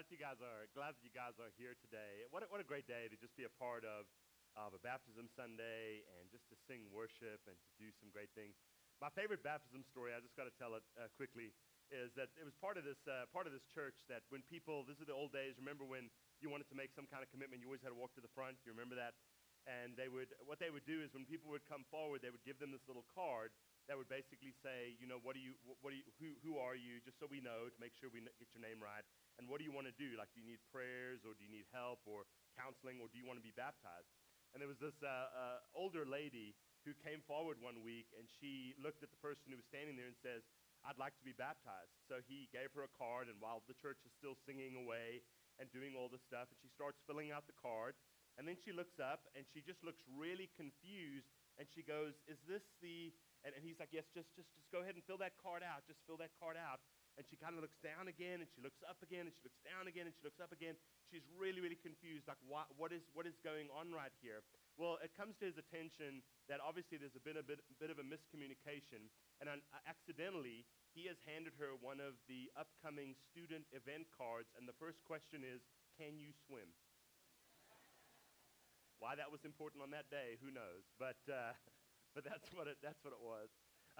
glad you guys are glad that you guys are here today. What a, what a great day to just be a part of of a baptism Sunday and just to sing worship and to do some great things. My favorite baptism story, I just got to tell it uh, quickly, is that it was part of this uh, part of this church that when people, this is the old days. Remember when you wanted to make some kind of commitment, you always had to walk to the front. You remember that? And they would, what they would do is when people would come forward, they would give them this little card that would basically say, you know, what do you, what do you, who, who are you, just so we know to make sure we get your name right. And what do you want to do? Like, do you need prayers or do you need help or counseling or do you want to be baptized? And there was this uh, uh, older lady who came forward one week and she looked at the person who was standing there and says, I'd like to be baptized. So he gave her a card, and while the church is still singing away and doing all this stuff, and she starts filling out the card, and then she looks up and she just looks really confused, and she goes, Is this the and, and he's like, yes, just, just, just go ahead and fill that card out. Just fill that card out. And she kind of looks down again, and she looks up again, and she looks down again, and she looks up again. She's really, really confused. Like, what, what, is, what is going on right here? Well, it comes to his attention that obviously there's been a bit, bit of a miscommunication, and un, uh, accidentally, he has handed her one of the upcoming student event cards, and the first question is, Can you swim? Why that was important on that day, who knows? But. Uh, but that's what it, that's what it was.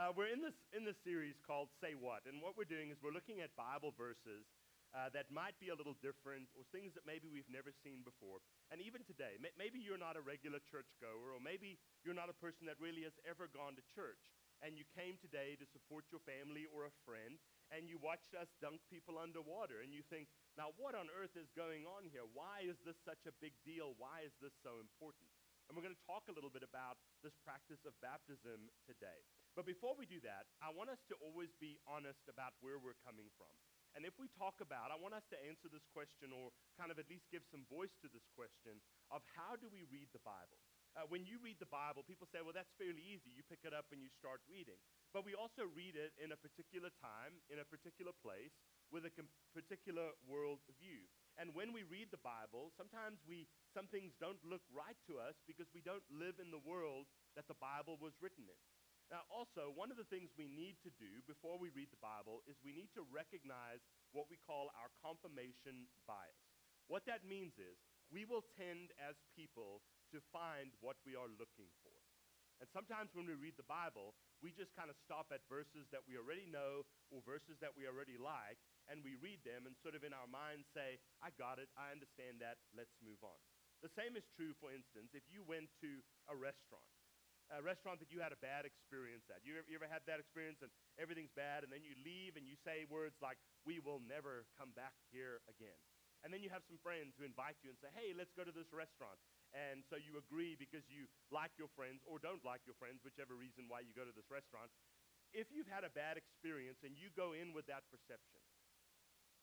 Uh, we're in this, in this series called Say What, and what we're doing is we're looking at Bible verses uh, that might be a little different or things that maybe we've never seen before. And even today, may, maybe you're not a regular churchgoer, or maybe you're not a person that really has ever gone to church, and you came today to support your family or a friend, and you watched us dunk people underwater, and you think, now what on earth is going on here? Why is this such a big deal? Why is this so important? And we're going to talk a little bit about this practice of baptism today. But before we do that, I want us to always be honest about where we're coming from. And if we talk about, I want us to answer this question or kind of at least give some voice to this question of how do we read the Bible? Uh, when you read the Bible, people say, well, that's fairly easy. You pick it up and you start reading. But we also read it in a particular time, in a particular place, with a com- particular world view. And when we read the Bible, sometimes we, some things don't look right to us because we don't live in the world that the Bible was written in. Now, also, one of the things we need to do before we read the Bible is we need to recognize what we call our confirmation bias. What that means is we will tend as people to find what we are looking for. And sometimes when we read the Bible, we just kind of stop at verses that we already know or verses that we already like, and we read them and sort of in our minds say, I got it, I understand that, let's move on. The same is true, for instance, if you went to a restaurant, a restaurant that you had a bad experience at. You ever, you ever had that experience and everything's bad, and then you leave and you say words like, We will never come back here again. And then you have some friends who invite you and say, Hey, let's go to this restaurant. And so you agree because you like your friends or don't like your friends, whichever reason why you go to this restaurant. If you've had a bad experience and you go in with that perception,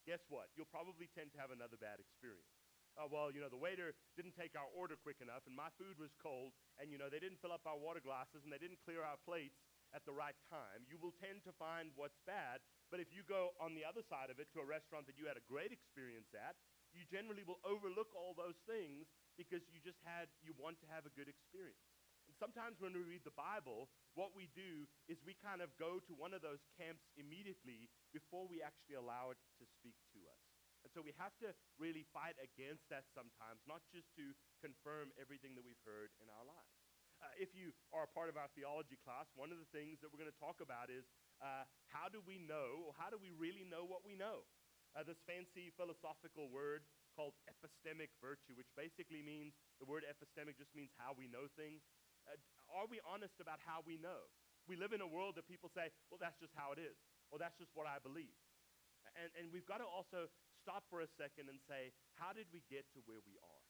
guess what? You'll probably tend to have another bad experience. Uh, well, you know, the waiter didn't take our order quick enough, and my food was cold, and, you know, they didn't fill up our water glasses, and they didn't clear our plates at the right time. You will tend to find what's bad, but if you go on the other side of it to a restaurant that you had a great experience at, you generally will overlook all those things because you just had, you want to have a good experience. And sometimes when we read the Bible, what we do is we kind of go to one of those camps immediately before we actually allow it to speak. And so we have to really fight against that sometimes, not just to confirm everything that we've heard in our lives. Uh, if you are a part of our theology class, one of the things that we're going to talk about is uh, how do we know, or how do we really know what we know? Uh, this fancy philosophical word called epistemic virtue, which basically means the word epistemic just means how we know things. Uh, are we honest about how we know? We live in a world that people say, well, that's just how it is, or that's just what I believe. And, and we've got to also stop for a second and say, how did we get to where we are?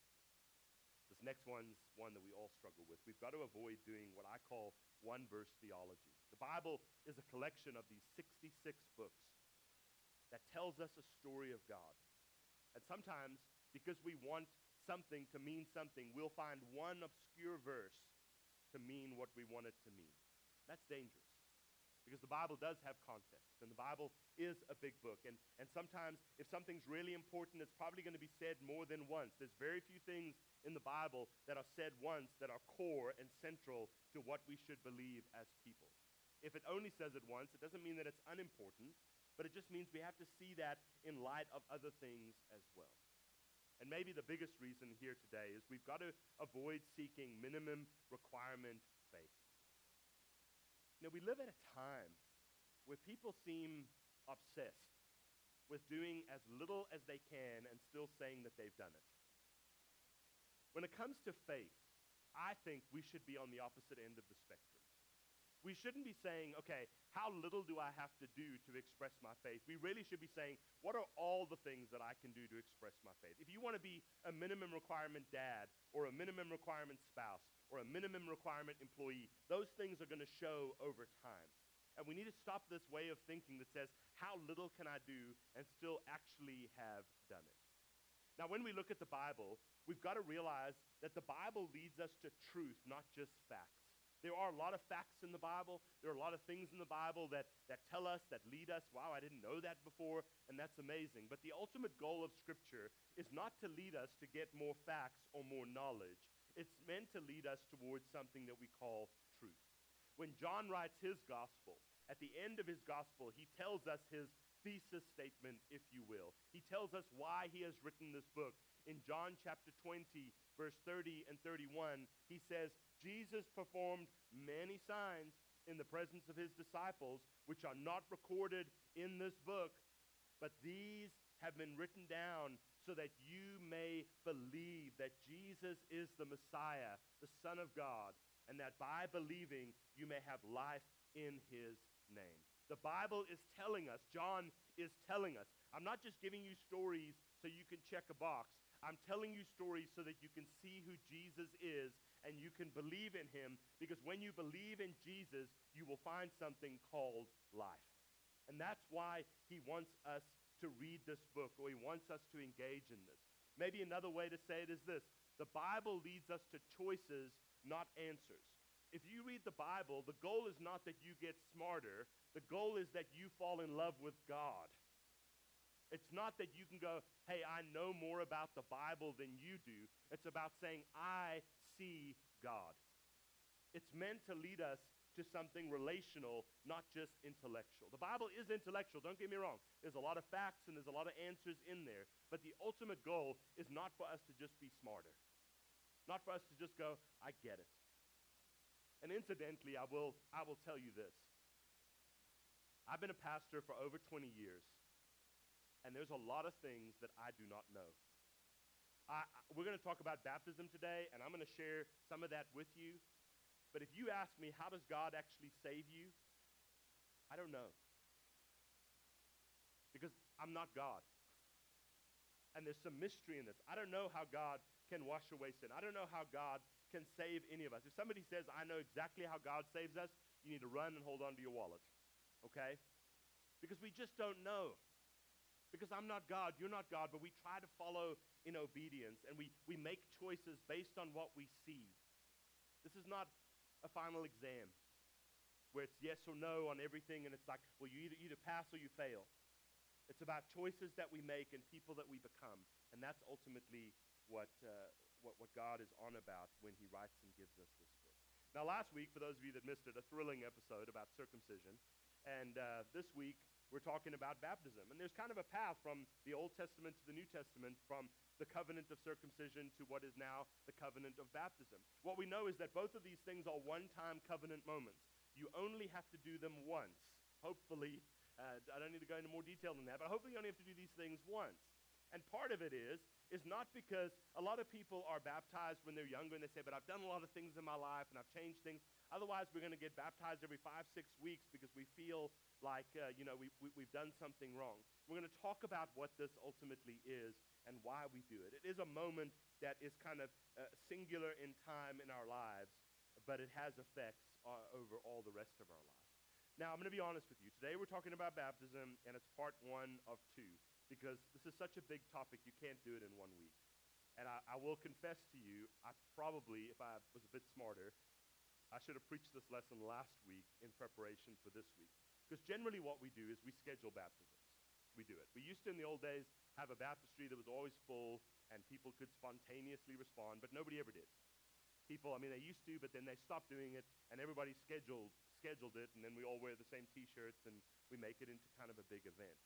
This next one's one that we all struggle with. We've got to avoid doing what I call one verse theology. The Bible is a collection of these 66 books that tells us a story of God. And sometimes, because we want something to mean something, we'll find one obscure verse to mean what we want it to mean. That's dangerous. Because the Bible does have context, and the Bible is a big book. And, and sometimes, if something's really important, it's probably going to be said more than once. There's very few things in the Bible that are said once that are core and central to what we should believe as people. If it only says it once, it doesn't mean that it's unimportant, but it just means we have to see that in light of other things as well. And maybe the biggest reason here today is we've got to avoid seeking minimum requirement. You know, we live at a time where people seem obsessed with doing as little as they can and still saying that they've done it. When it comes to faith, I think we should be on the opposite end of the spectrum. We shouldn't be saying, okay, how little do I have to do to express my faith? We really should be saying, what are all the things that I can do to express my faith? If you want to be a minimum requirement dad or a minimum requirement spouse or a minimum requirement employee, those things are going to show over time. And we need to stop this way of thinking that says, how little can I do and still actually have done it? Now, when we look at the Bible, we've got to realize that the Bible leads us to truth, not just facts. There are a lot of facts in the Bible. There are a lot of things in the Bible that, that tell us, that lead us. Wow, I didn't know that before, and that's amazing. But the ultimate goal of Scripture is not to lead us to get more facts or more knowledge. It's meant to lead us towards something that we call truth. When John writes his gospel, at the end of his gospel, he tells us his thesis statement, if you will. He tells us why he has written this book. In John chapter 20, verse 30 and 31, he says, Jesus performed many signs in the presence of his disciples, which are not recorded in this book, but these have been written down so that you may believe that Jesus is the Messiah, the Son of God, and that by believing you may have life in his name. The Bible is telling us, John is telling us. I'm not just giving you stories so you can check a box. I'm telling you stories so that you can see who Jesus is and you can believe in him because when you believe in Jesus, you will find something called life. And that's why he wants us to read this book or he wants us to engage in this. Maybe another way to say it is this the Bible leads us to choices, not answers. If you read the Bible, the goal is not that you get smarter, the goal is that you fall in love with God. It's not that you can go, hey, I know more about the Bible than you do. It's about saying, I see God. It's meant to lead us to something relational, not just intellectual. The Bible is intellectual, don't get me wrong. There's a lot of facts and there's a lot of answers in there, but the ultimate goal is not for us to just be smarter. Not for us to just go, I get it. And incidentally, I will, I will tell you this. I've been a pastor for over 20 years, and there's a lot of things that I do not know. I, we're going to talk about baptism today, and I'm going to share some of that with you. But if you ask me, how does God actually save you? I don't know. Because I'm not God. And there's some mystery in this. I don't know how God can wash away sin. I don't know how God can save any of us. If somebody says, I know exactly how God saves us, you need to run and hold on to your wallet. Okay? Because we just don't know. Because I'm not God, you're not God, but we try to follow in obedience and we, we make choices based on what we see. This is not a final exam where it's yes or no on everything and it's like, well, you either, either pass or you fail. It's about choices that we make and people that we become. And that's ultimately what, uh, what, what God is on about when he writes and gives us this book. Now, last week, for those of you that missed it, a thrilling episode about circumcision. And uh, this week, we're talking about baptism. And there's kind of a path from the Old Testament to the New Testament, from the covenant of circumcision to what is now the covenant of baptism. What we know is that both of these things are one time covenant moments. You only have to do them once. Hopefully, uh, I don't need to go into more detail than that, but hopefully you only have to do these things once. And part of it is, is not because a lot of people are baptized when they're younger and they say, but I've done a lot of things in my life and I've changed things. Otherwise, we're going to get baptized every five, six weeks because we feel like, uh, you know, we, we, we've done something wrong. We're going to talk about what this ultimately is and why we do it. It is a moment that is kind of uh, singular in time in our lives, but it has effects uh, over all the rest of our lives. Now, I'm going to be honest with you. Today we're talking about baptism, and it's part one of two because this is such a big topic, you can't do it in one week. And I, I, will confess to you, I probably, if I was a bit smarter, I should have preached this lesson last week in preparation for this week. Because generally, what we do is we schedule baptisms. We do it. We used to, in the old days, have a baptistry that was always full and people could spontaneously respond, but nobody ever did. People, I mean, they used to, but then they stopped doing it, and everybody scheduled scheduled it, and then we all wear the same T-shirts, and we make it into kind of a big event.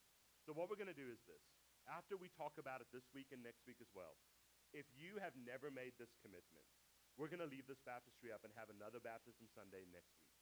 So what we're going to do is this: after we talk about it this week and next week as well, if you have never made this commitment, we're going to leave this baptistry up and have another baptism Sunday next week.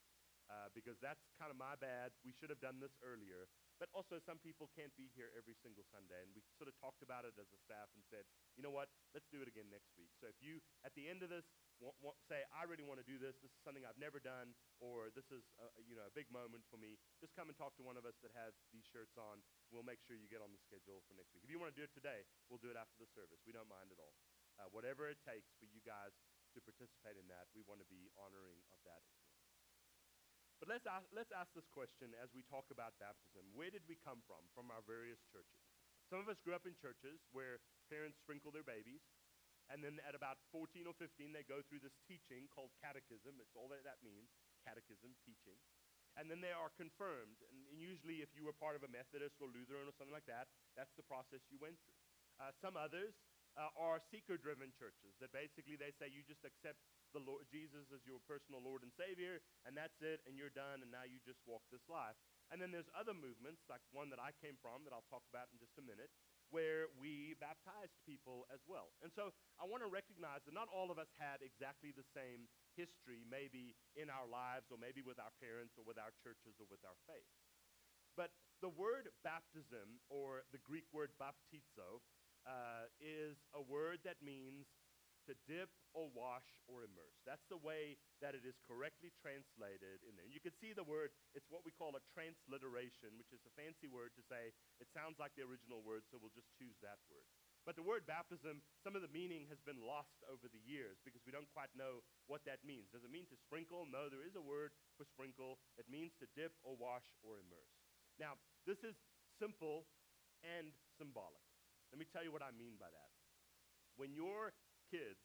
Uh, because that's kind of my bad. We should have done this earlier. But also, some people can't be here every single Sunday. And we sort of talked about it as a staff and said, you know what, let's do it again next week. So if you, at the end of this, want, want, say, I really want to do this, this is something I've never done, or this is a, you know, a big moment for me, just come and talk to one of us that has these shirts on. We'll make sure you get on the schedule for next week. If you want to do it today, we'll do it after the service. We don't mind at all. Uh, whatever it takes for you guys to participate in that, we want to be honoring of that. But let's ask, let's ask this question as we talk about baptism. Where did we come from, from our various churches? Some of us grew up in churches where parents sprinkle their babies, and then at about 14 or 15, they go through this teaching called catechism. It's all that that means catechism, teaching. And then they are confirmed. And, and usually, if you were part of a Methodist or Lutheran or something like that, that's the process you went through. Uh, some others uh, are seeker driven churches that basically they say you just accept the Lord, Jesus as your personal Lord and Savior, and that's it, and you're done, and now you just walk this life. And then there's other movements, like one that I came from that I'll talk about in just a minute, where we baptized people as well. And so I want to recognize that not all of us had exactly the same history, maybe in our lives, or maybe with our parents, or with our churches, or with our faith. But the word baptism, or the Greek word baptizo, uh, is a word that means to dip or wash or immerse. That's the way that it is correctly translated in there. You can see the word, it's what we call a transliteration, which is a fancy word to say it sounds like the original word, so we'll just choose that word. But the word baptism, some of the meaning has been lost over the years because we don't quite know what that means. Does it mean to sprinkle? No, there is a word for sprinkle. It means to dip or wash or immerse. Now, this is simple and symbolic. Let me tell you what I mean by that. When your kids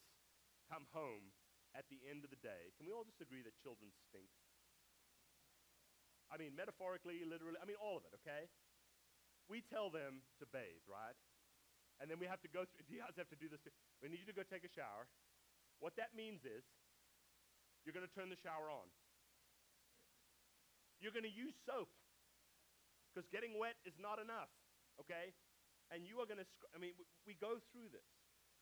come home at the end of the day, can we all just agree that children stink? I mean, metaphorically, literally, I mean, all of it, okay? We tell them to bathe, right? And then we have to go through, you guys have to do this. Too. We need you to go take a shower. What that means is you're going to turn the shower on. You're going to use soap because getting wet is not enough, okay? And you are going to, I mean, we go through this.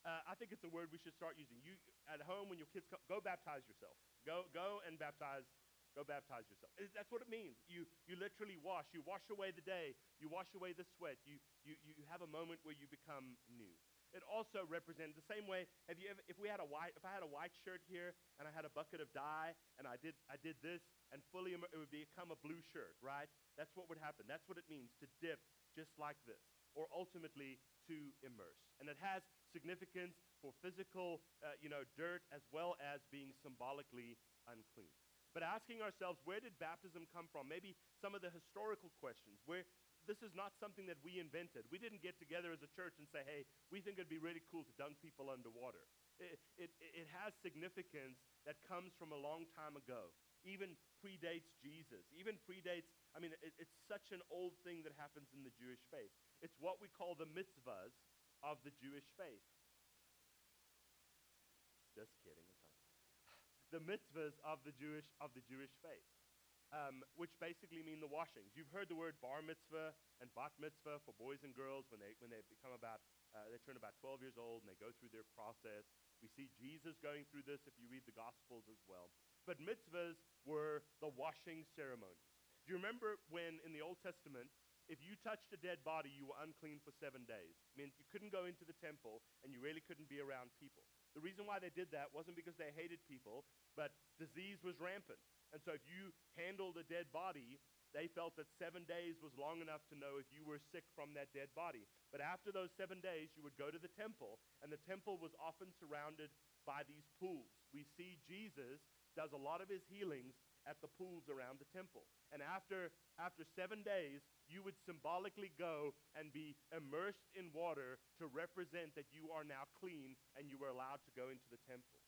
Uh, I think it's a word we should start using. You at home when your kids come, go baptize yourself. Go go and baptize. Go baptize yourself. That's what it means. You you literally wash. You wash away the day. You wash away the sweat. You you you have a moment where you become new. It also represents the same way. Have you ever, if we had a white, if I had a white shirt here and I had a bucket of dye and I did I did this and fully it would become a blue shirt, right? That's what would happen. That's what it means to dip just like this or ultimately to immerse. And it has significance for physical, uh, you know, dirt as well as being symbolically unclean. But asking ourselves, where did baptism come from? Maybe some of the historical questions. Where this is not something that we invented. We didn't get together as a church and say, hey, we think it'd be really cool to dunk people underwater. It, it, it has significance that comes from a long time ago even predates Jesus, even predates, I mean, it, it's such an old thing that happens in the Jewish faith. It's what we call the mitzvahs of the Jewish faith. Just kidding. The mitzvahs of the Jewish, of the Jewish faith. Um, which basically mean the washings. You've heard the word bar mitzvah and bat mitzvah for boys and girls when they, when they become about, uh, they turn about 12 years old and they go through their process. We see Jesus going through this if you read the Gospels as well. But mitzvahs were the washing ceremonies. Do you remember when in the Old Testament if you touched a dead body, you were unclean for seven days. It means you couldn't go into the temple and you really couldn't be around people. The reason why they did that wasn't because they hated people, but disease was rampant. And so if you handled a dead body, they felt that seven days was long enough to know if you were sick from that dead body. But after those seven days, you would go to the temple, and the temple was often surrounded by these pools. We see Jesus does a lot of his healings at the pools around the temple. And after, after seven days, you would symbolically go and be immersed in water to represent that you are now clean and you were allowed to go into the temple.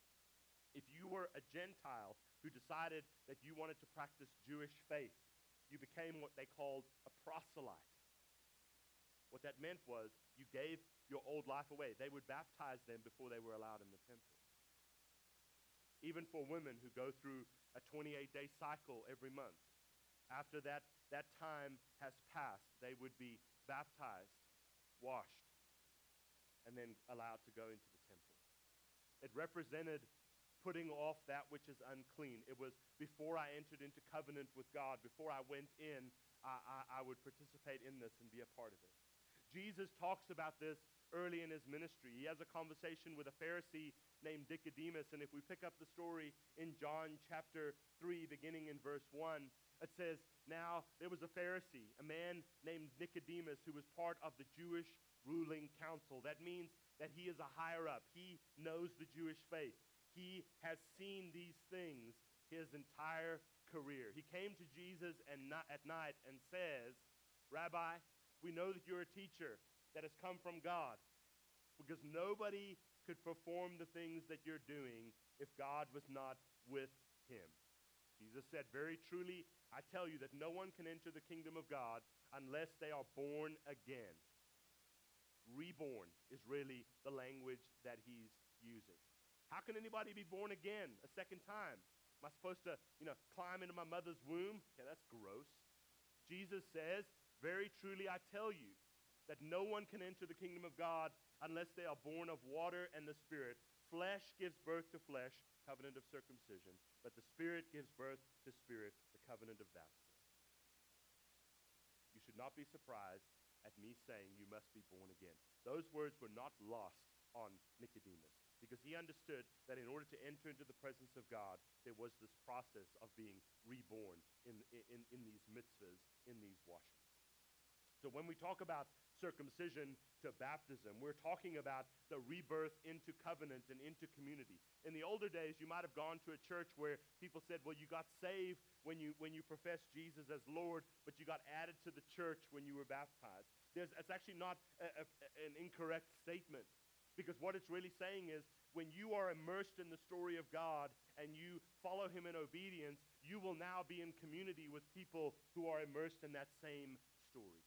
If you were a Gentile who decided that you wanted to practice Jewish faith, you became what they called a proselyte. What that meant was you gave your old life away. They would baptize them before they were allowed in the temple. even for women who go through a 28 day cycle every month. After that, that time has passed, they would be baptized, washed, and then allowed to go into the temple. It represented putting off that which is unclean. It was before I entered into covenant with God, before I went in, I, I, I would participate in this and be a part of it. Jesus talks about this early in his ministry. He has a conversation with a Pharisee named Nicodemus. And if we pick up the story in John chapter 3, beginning in verse 1, it says, Now there was a Pharisee, a man named Nicodemus, who was part of the Jewish ruling council. That means that he is a higher up, he knows the Jewish faith. He has seen these things his entire career. He came to Jesus and not at night and says, Rabbi, we know that you're a teacher that has come from God because nobody could perform the things that you're doing if God was not with him. Jesus said, Very truly, I tell you that no one can enter the kingdom of God unless they are born again. Reborn is really the language that he's using. How can anybody be born again a second time? Am I supposed to, you know, climb into my mother's womb? Okay, that's gross. Jesus says, Very truly I tell you that no one can enter the kingdom of God unless they are born of water and the Spirit. Flesh gives birth to flesh, covenant of circumcision, but the Spirit gives birth to spirit, the covenant of baptism. You should not be surprised at me saying you must be born again. Those words were not lost on Nicodemus because he understood that in order to enter into the presence of God, there was this process of being reborn in, in, in these mitzvahs, in these washings. So when we talk about circumcision to baptism, we're talking about the rebirth into covenant and into community. In the older days, you might have gone to a church where people said, well, you got saved when you, when you professed Jesus as Lord, but you got added to the church when you were baptized. There's, it's actually not a, a, an incorrect statement. Because what it's really saying is when you are immersed in the story of God and you follow Him in obedience, you will now be in community with people who are immersed in that same story.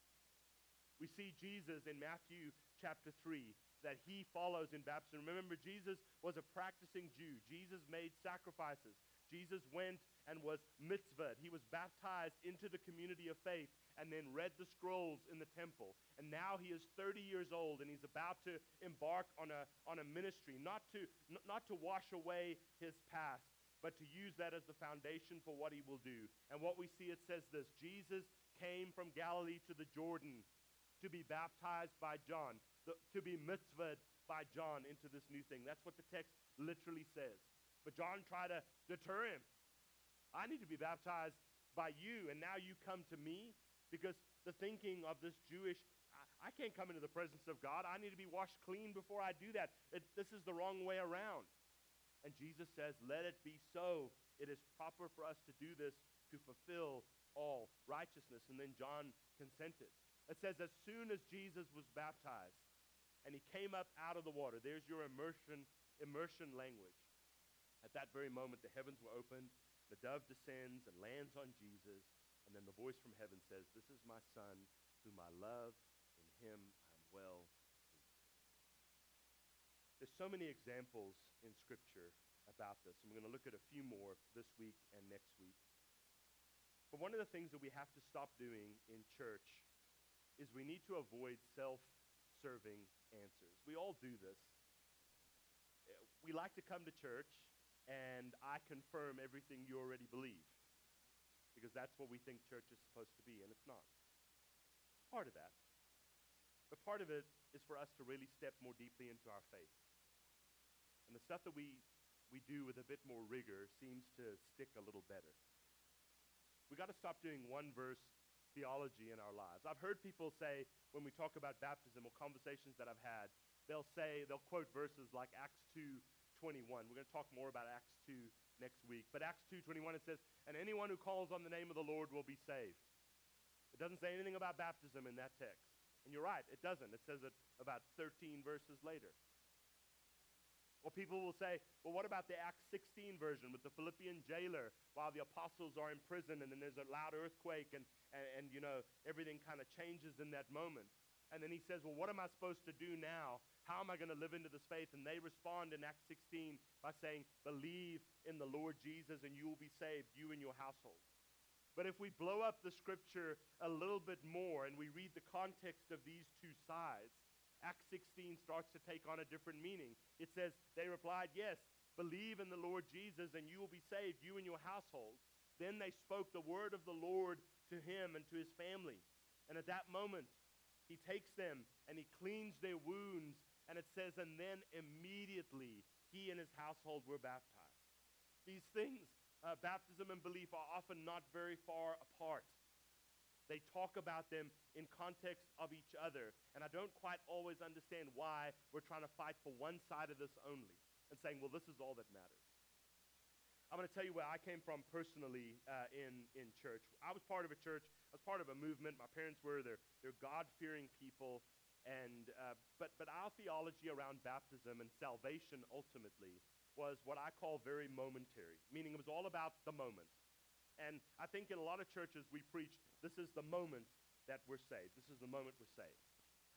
We see Jesus in Matthew chapter 3 that he follows in baptism. Remember, Jesus was a practicing Jew. Jesus made sacrifices. Jesus went and was mitzvahed. He was baptized into the community of faith and then read the scrolls in the temple. And now he is 30 years old and he's about to embark on a, on a ministry, not to, n- not to wash away his past, but to use that as the foundation for what he will do. And what we see, it says this Jesus came from Galilee to the Jordan to be baptized by John, the, to be mitzvahed by John into this new thing. That's what the text literally says. But John tried to deter him. I need to be baptized by you, and now you come to me? because the thinking of this Jewish, I, I, can't come into the presence of God. I need to be washed clean before I do that. It, this is the wrong way around. And Jesus says, Let it be so. It is proper for us to do this to fulfill all righteousness. And then John consented. It says, As soon as Jesus was baptized and he came up out of the water, there's your immersion, immersion language. At that very moment, the heavens were opened, the dove descends and lands on Jesus. And then the voice from heaven says, This is my son, whom I love. In him I am well. There's so many examples in Scripture about this. And we're going to look at a few more this week and next week. But one of the things that we have to stop doing in church is we need to avoid self serving answers. We all do this. We like to come to church and I confirm everything you already believe because that's what we think church is supposed to be, and it's not. Part of that. But part of it is for us to really step more deeply into our faith. And the stuff that we, we do with a bit more rigor seems to stick a little better. We've got to stop doing one verse theology in our lives. I've heard people say when we talk about baptism or conversations that I've had, they'll say, they'll quote verses like Acts 2 21. We're going to talk more about Acts 2 next week. But Acts 2:21 it says, "And anyone who calls on the name of the Lord will be saved." It doesn't say anything about baptism in that text. And you're right, it doesn't. It says it about 13 verses later. Or people will say, well, what about the Acts 16 version with the Philippian jailer while the apostles are in prison and then there's a loud earthquake and, and, and you know, everything kind of changes in that moment. And then he says, well, what am I supposed to do now? How am I going to live into this faith? And they respond in Acts 16 by saying, Believe in the Lord Jesus and you will be saved, you and your household. But if we blow up the scripture a little bit more and we read the context of these two sides, Acts 16 starts to take on a different meaning. It says, They replied, Yes, believe in the Lord Jesus and you will be saved, you and your household. Then they spoke the word of the Lord to him and to his family. And at that moment, he takes them and he cleans their wounds and it says, and then immediately he and his household were baptized. These things, uh, baptism and belief, are often not very far apart. They talk about them in context of each other. And I don't quite always understand why we're trying to fight for one side of this only and saying, well, this is all that matters. I'm going to tell you where I came from personally uh, in, in church. I was part of a church, I was part of a movement. My parents were, they're, they're God fearing people. And, uh, but, but our theology around baptism and salvation ultimately was what I call very momentary, meaning it was all about the moment. And I think in a lot of churches we preach this is the moment that we're saved. This is the moment we're saved.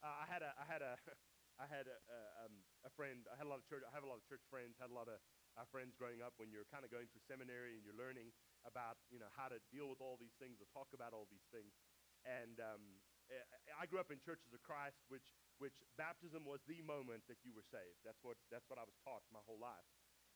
Uh, I had a, I had a, I had a, a, um, a, friend. I had a lot of church. I have a lot of church friends. Had a lot of uh, friends growing up. When you're kind of going through seminary and you're learning about you know how to deal with all these things or talk about all these things, and um, I grew up in churches of Christ, which, which baptism was the moment that you were saved. That's what, that's what I was taught my whole life.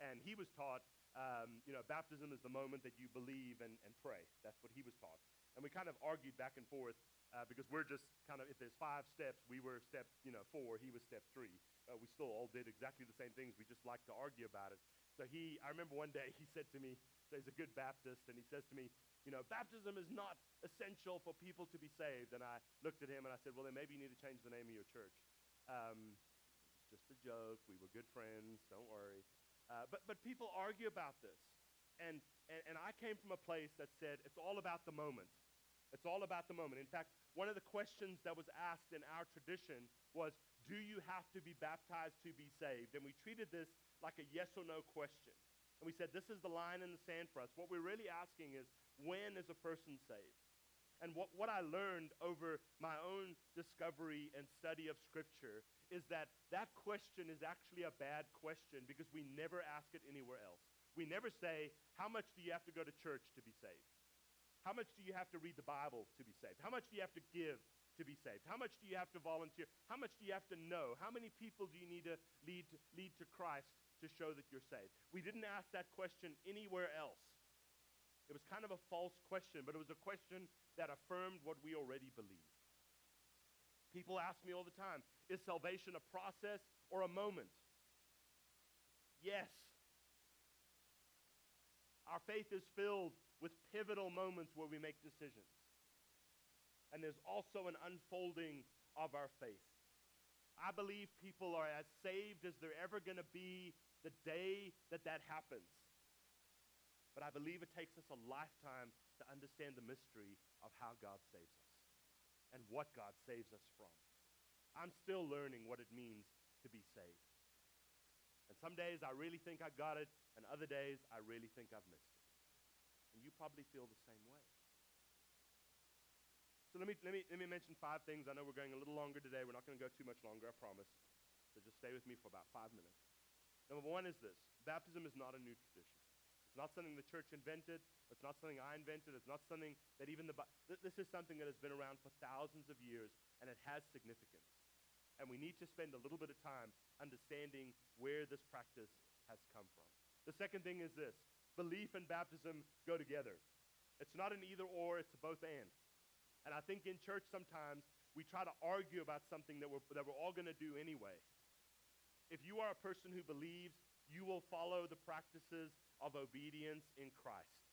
And he was taught, um, you know, baptism is the moment that you believe and, and pray. That's what he was taught. And we kind of argued back and forth uh, because we're just kind of, if there's five steps, we were step, you know, four, he was step three. Uh, we still all did exactly the same things. We just like to argue about it. So he, I remember one day he said to me, so he's a good Baptist, and he says to me, you know, baptism is not essential for people to be saved. And I looked at him and I said, well, then maybe you need to change the name of your church. Um, it's just a joke. We were good friends. Don't worry. Uh, but, but people argue about this. And, and, and I came from a place that said it's all about the moment. It's all about the moment. In fact, one of the questions that was asked in our tradition was, do you have to be baptized to be saved? And we treated this like a yes or no question. And we said, this is the line in the sand for us. What we're really asking is, when is a person saved? And what, what I learned over my own discovery and study of Scripture is that that question is actually a bad question because we never ask it anywhere else. We never say, How much do you have to go to church to be saved? How much do you have to read the Bible to be saved? How much do you have to give to be saved? How much do you have to volunteer? How much do you have to know? How many people do you need to lead to, lead to Christ to show that you're saved? We didn't ask that question anywhere else. It was kind of a false question, but it was a question that affirmed what we already believed. People ask me all the time is salvation a process or a moment? Yes. Our faith is filled with pivotal moments where we make decisions. And there's also an unfolding of our faith. I believe people are as saved as they're ever going to be the day that that happens. But I believe it takes us a lifetime to understand the mystery of how God saves us and what God saves us from. I'm still learning what it means to be saved. And some days I really think I got it, and other days I really think I've missed it. And you probably feel the same way. So let me, let me, let me mention five things. I know we're going a little longer today. We're not going to go too much longer, I promise. So just stay with me for about five minutes. Number one is this baptism is not a new tradition. It's not something the church invented. It's not something I invented. It's not something that even the. This is something that has been around for thousands of years, and it has significance. And we need to spend a little bit of time understanding where this practice has come from. The second thing is this belief and baptism go together. It's not an either or, it's a both and. And I think in church sometimes we try to argue about something that we're, that we're all going to do anyway. If you are a person who believes, you will follow the practices of obedience in Christ.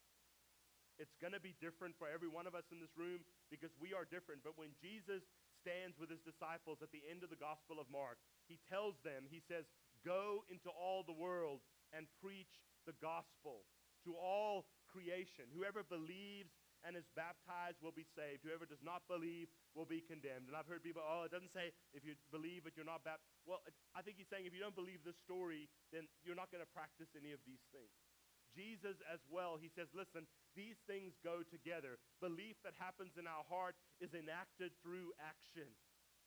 It's going to be different for every one of us in this room because we are different. But when Jesus stands with his disciples at the end of the Gospel of Mark, he tells them, he says, Go into all the world and preach the gospel to all creation. Whoever believes and is baptized will be saved. Whoever does not believe will be condemned. And I've heard people, oh, it doesn't say if you believe but you're not baptized. Well, I think he's saying if you don't believe this story, then you're not going to practice any of these things. Jesus as well, he says, listen, these things go together. Belief that happens in our heart is enacted through action.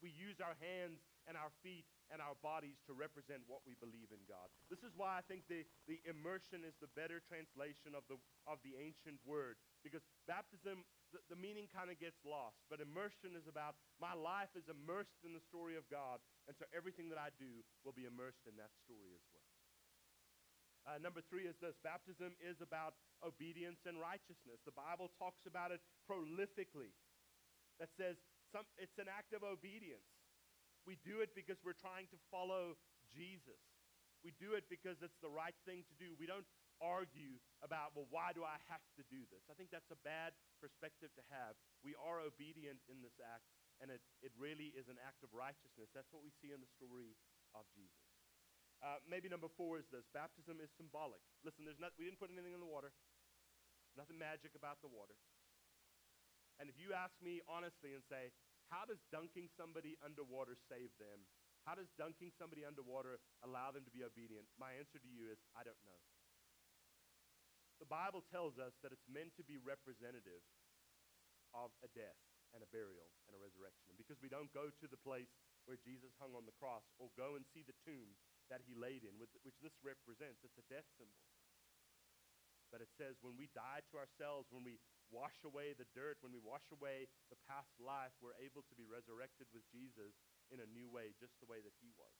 We use our hands and our feet and our bodies to represent what we believe in God. This is why I think the, the immersion is the better translation of the, of the ancient word, because baptism, the, the meaning kind of gets lost, but immersion is about my life is immersed in the story of God, and so everything that I do will be immersed in that story as well. Uh, number three is this baptism is about obedience and righteousness. The Bible talks about it prolifically. That says some, it's an act of obedience. We do it because we're trying to follow Jesus. We do it because it's the right thing to do. We don't argue about, well, why do I have to do this? I think that's a bad perspective to have. We are obedient in this act, and it, it really is an act of righteousness. That's what we see in the story of Jesus. Uh, maybe number four is this baptism is symbolic. Listen, there's not, we didn't put anything in the water, nothing magic about the water. And if you ask me honestly and say, how does dunking somebody underwater save them? How does dunking somebody underwater allow them to be obedient? My answer to you is I don't know. The Bible tells us that it's meant to be representative of a death and a burial and a resurrection. And because we don't go to the place where Jesus hung on the cross or go and see the tomb that he laid in, which this represents, it's a death symbol. But it says when we die to ourselves, when we wash away the dirt, when we wash away the past life, we're able to be resurrected with Jesus in a new way, just the way that he was.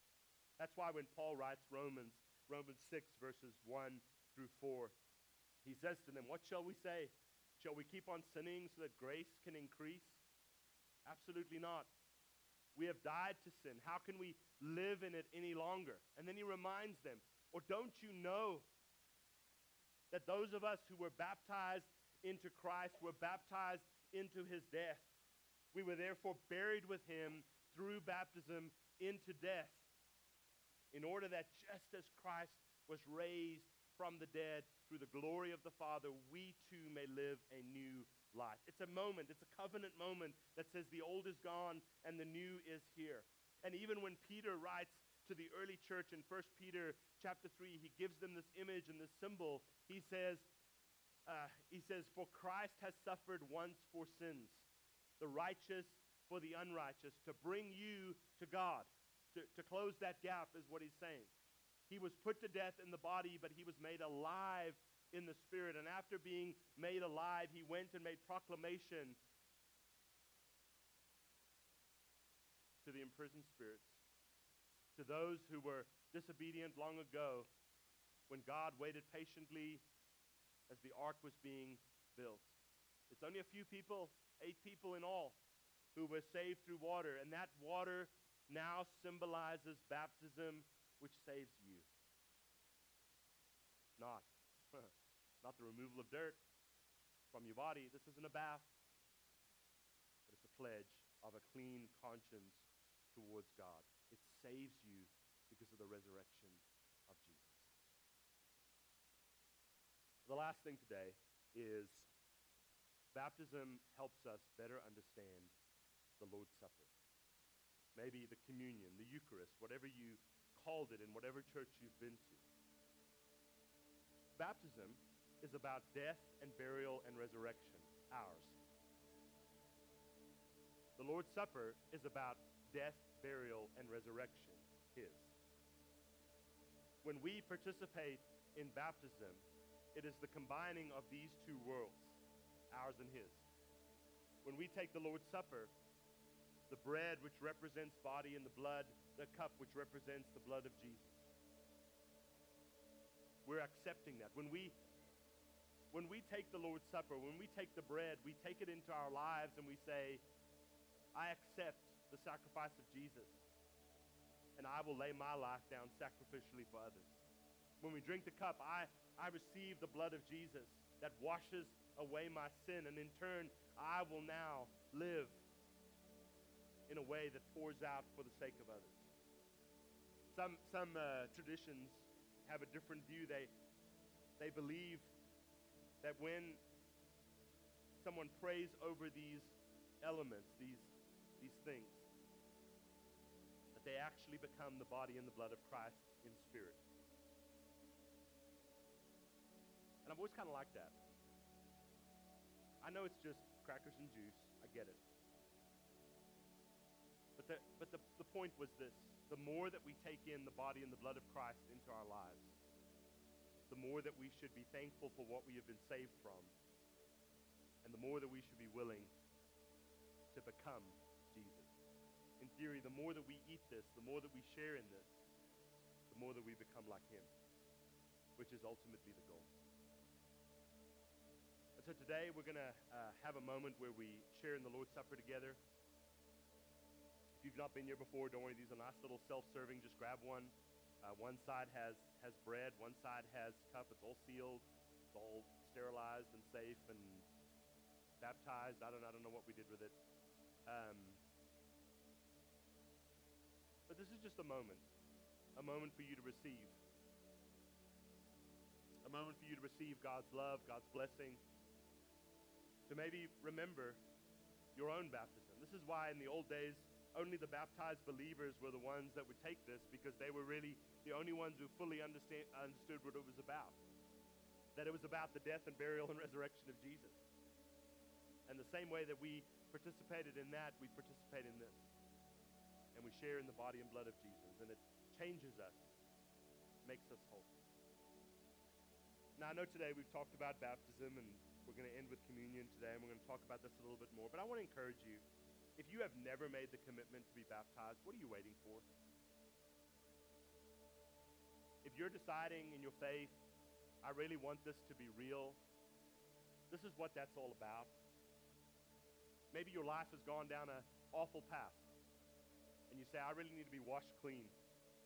That's why when Paul writes Romans, Romans 6, verses 1 through 4, he says to them, What shall we say? Shall we keep on sinning so that grace can increase? Absolutely not. We have died to sin. How can we live in it any longer? And then he reminds them, Or don't you know that those of us who were baptized into Christ were baptized into his death. We were therefore buried with him through baptism into death, in order that just as Christ was raised from the dead through the glory of the Father, we too may live a new life. It's a moment, it's a covenant moment that says the old is gone and the new is here. And even when Peter writes to the early church in 1 Peter chapter 3, he gives them this image and this symbol. He says, uh, he says, For Christ has suffered once for sins, the righteous for the unrighteous, to bring you to God. To, to close that gap is what he's saying. He was put to death in the body, but he was made alive in the spirit. And after being made alive, he went and made proclamation to the imprisoned spirits to those who were disobedient long ago when God waited patiently as the ark was being built. It's only a few people, eight people in all, who were saved through water, and that water now symbolizes baptism, which saves you. Not, not the removal of dirt from your body. This isn't a bath, but it's a pledge of a clean conscience towards God. It saves you because of the resurrection of Jesus. The last thing today is baptism helps us better understand the Lord's Supper. Maybe the communion, the Eucharist, whatever you called it in whatever church you've been to. Baptism is about death and burial and resurrection, ours. The Lord's Supper is about death, burial, and resurrection, his. When we participate in baptism, it is the combining of these two worlds, ours and his. When we take the Lord's Supper, the bread which represents body and the blood, the cup which represents the blood of Jesus. We're accepting that. When we when we take the Lord's Supper, when we take the bread, we take it into our lives and we say, I accept the sacrifice of Jesus, and I will lay my life down sacrificially for others. When we drink the cup, I, I receive the blood of Jesus that washes away my sin, and in turn, I will now live in a way that pours out for the sake of others. Some, some uh, traditions have a different view. They, they believe that when someone prays over these elements, these, these things, that they actually become the body and the blood of Christ in spirit. And I've always kind of liked that. I know it's just crackers and juice. I get it. But the, but the, the point was this the more that we take in the body and the blood of Christ into our lives, the more that we should be thankful for what we have been saved from, and the more that we should be willing to become Jesus. In theory, the more that we eat this, the more that we share in this, the more that we become like Him, which is ultimately the goal. And so today we're going to uh, have a moment where we share in the Lord's Supper together. If you've not been here before, don't worry, these are nice little self-serving. Just grab one. Uh, one side has, has bread, one side has cup. It's all sealed. It's all sterilized and safe and baptized. I don't, I don't know what we did with it. Um, but this is just a moment, a moment for you to receive. A moment for you to receive God's love, God's blessing, to maybe remember your own baptism. This is why in the old days, only the baptized believers were the ones that would take this because they were really the only ones who fully understand, understood what it was about. That it was about the death and burial and resurrection of Jesus. And the same way that we participated in that, we participate in this. And we share in the body and blood of Jesus. And it changes us, makes us whole. Now, I know today we've talked about baptism and we're going to end with communion today, and we're going to talk about this a little bit more. But I want to encourage you if you have never made the commitment to be baptized, what are you waiting for? If you're deciding in your faith, I really want this to be real, this is what that's all about. Maybe your life has gone down an awful path, and you say, I really need to be washed clean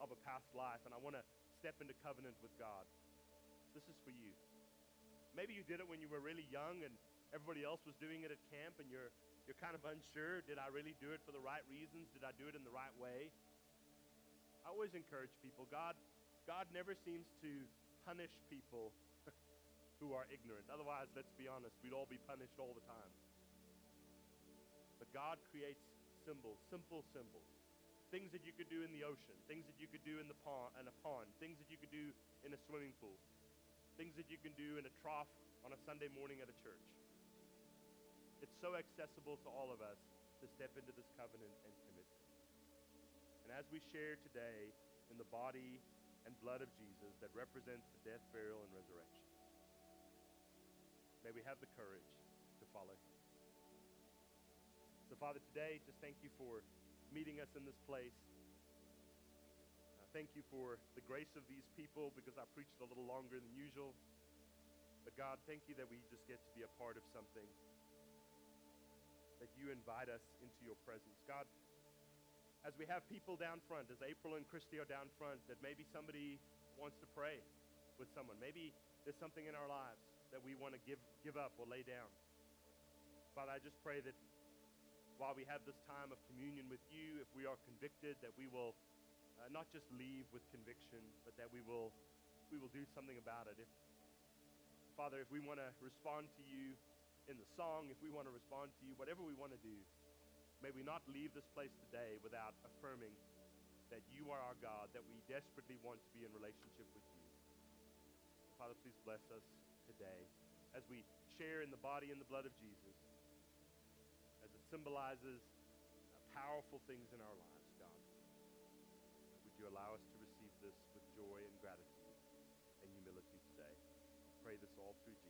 of a past life, and I want to step into covenant with God. This is for you. Maybe you did it when you were really young and everybody else was doing it at camp, and you're you're kind of unsure. Did I really do it for the right reasons? Did I do it in the right way? I always encourage people. God, God never seems to punish people who are ignorant. Otherwise, let's be honest, we'd all be punished all the time. But God creates symbols, simple symbols. Things that you could do in the ocean, things that you could do in the pond, in a pond, things that you could do in a swimming pool, things that you can do in a trough on a Sunday morning at a church. It's so accessible to all of us to step into this covenant and commit. And as we share today in the body and blood of Jesus that represents the death, burial, and resurrection, may we have the courage to follow him. So, Father, today, just thank you for meeting us in this place. Uh, thank you for the grace of these people because I preached a little longer than usual. But God, thank you that we just get to be a part of something that you invite us into your presence. God, as we have people down front, as April and Christy are down front, that maybe somebody wants to pray with someone. Maybe there's something in our lives that we want to give, give up or lay down. Father, I just pray that while we have this time of communion with you, if we are convicted, that we will uh, not just leave with conviction, but that we will, we will do something about it. If, Father, if we want to respond to you in the song, if we want to respond to you, whatever we want to do, may we not leave this place today without affirming that you are our God, that we desperately want to be in relationship with you. Father, please bless us today as we share in the body and the blood of Jesus, as it symbolizes powerful things in our lives, God. Would you allow us to receive this with joy and gratitude and humility today? We pray this all through Jesus.